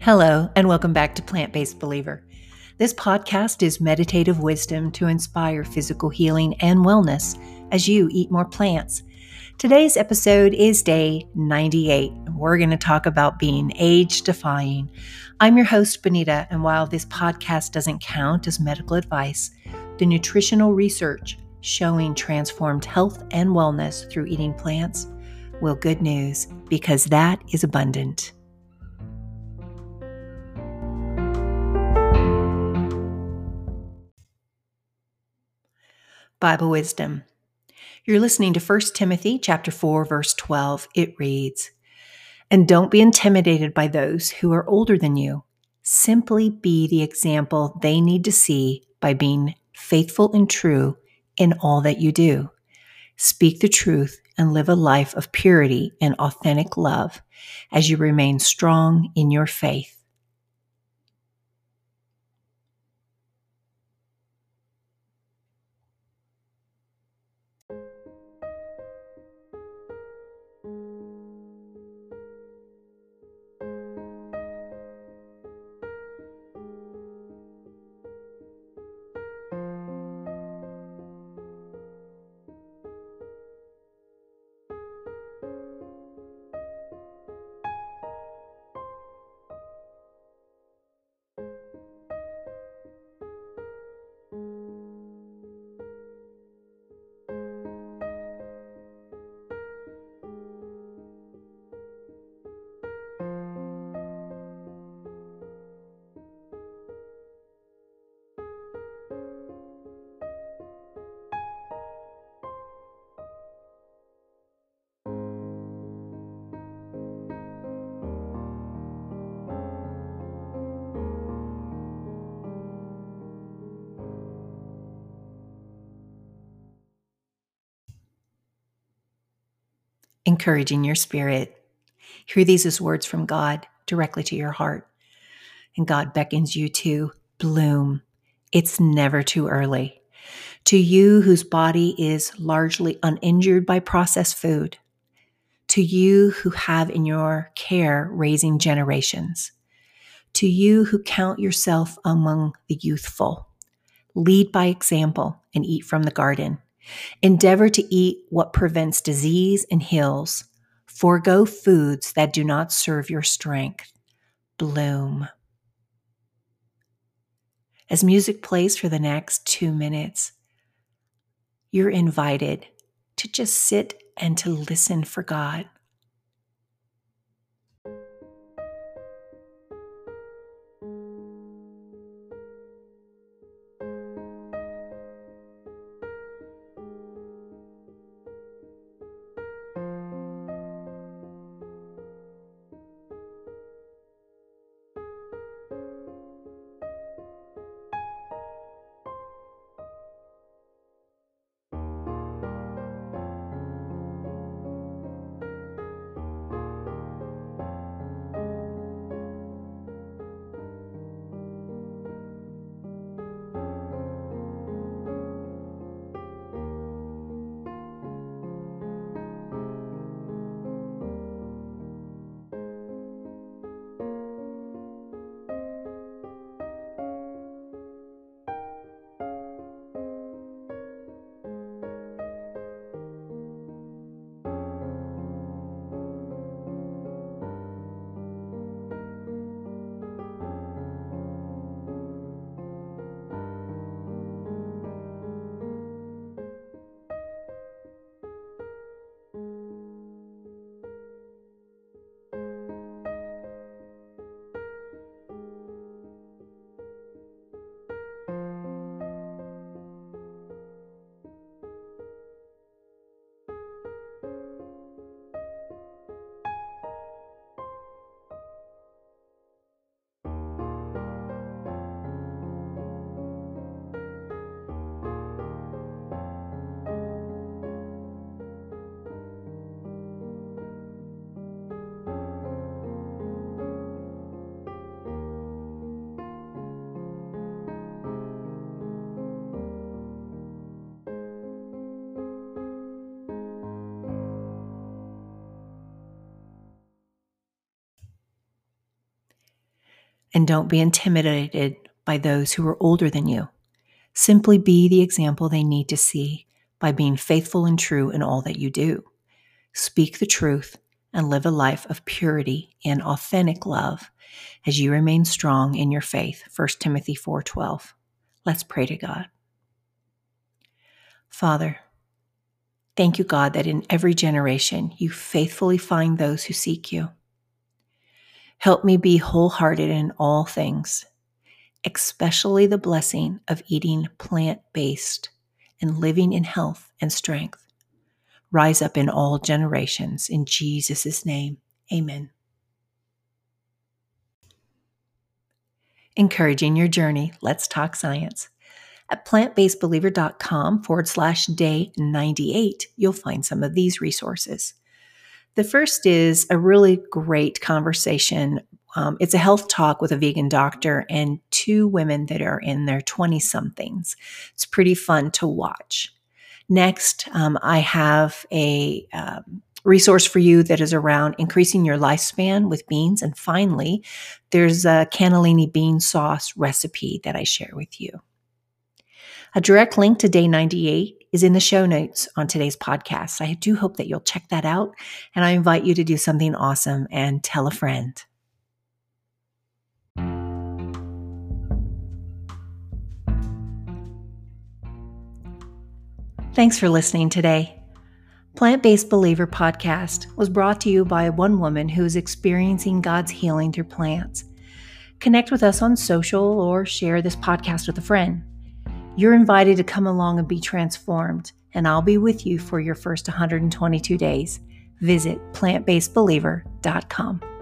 Hello, and welcome back to Plant Based Believer. This podcast is meditative wisdom to inspire physical healing and wellness as you eat more plants. Today's episode is day 98. We're going to talk about being age defying. I'm your host, Benita, and while this podcast doesn't count as medical advice, the nutritional research showing transformed health and wellness through eating plants, well, good news, because that is abundant. Bible wisdom. You're listening to 1 Timothy chapter 4 verse 12. It reads, "And don't be intimidated by those who are older than you. Simply be the example they need to see by being faithful and true in all that you do. Speak the truth and live a life of purity and authentic love as you remain strong in your faith. Encouraging your spirit. Hear these as words from God directly to your heart. And God beckons you to bloom. It's never too early. To you whose body is largely uninjured by processed food, to you who have in your care raising generations, to you who count yourself among the youthful, lead by example and eat from the garden. Endeavor to eat what prevents disease and heals. Forgo foods that do not serve your strength. Bloom. As music plays for the next two minutes, you're invited to just sit and to listen for God. And don't be intimidated by those who are older than you. Simply be the example they need to see by being faithful and true in all that you do. Speak the truth and live a life of purity and authentic love as you remain strong in your faith. 1 Timothy 4:12. Let's pray to God. Father, thank you God that in every generation you faithfully find those who seek you. Help me be wholehearted in all things, especially the blessing of eating plant-based and living in health and strength. Rise up in all generations in Jesus' name. Amen. encouraging your journey. Let's talk science. At plantbasedbeliever.com forward slash day 98, you'll find some of these resources. The first is a really great conversation. Um, it's a health talk with a vegan doctor and two women that are in their 20 somethings. It's pretty fun to watch. Next, um, I have a um, resource for you that is around increasing your lifespan with beans. And finally, there's a cannellini bean sauce recipe that I share with you. A direct link to day 98 is in the show notes on today's podcast. I do hope that you'll check that out. And I invite you to do something awesome and tell a friend. Thanks for listening today. Plant Based Believer podcast was brought to you by one woman who is experiencing God's healing through plants. Connect with us on social or share this podcast with a friend. You're invited to come along and be transformed, and I'll be with you for your first 122 days. Visit plantbasedbeliever.com.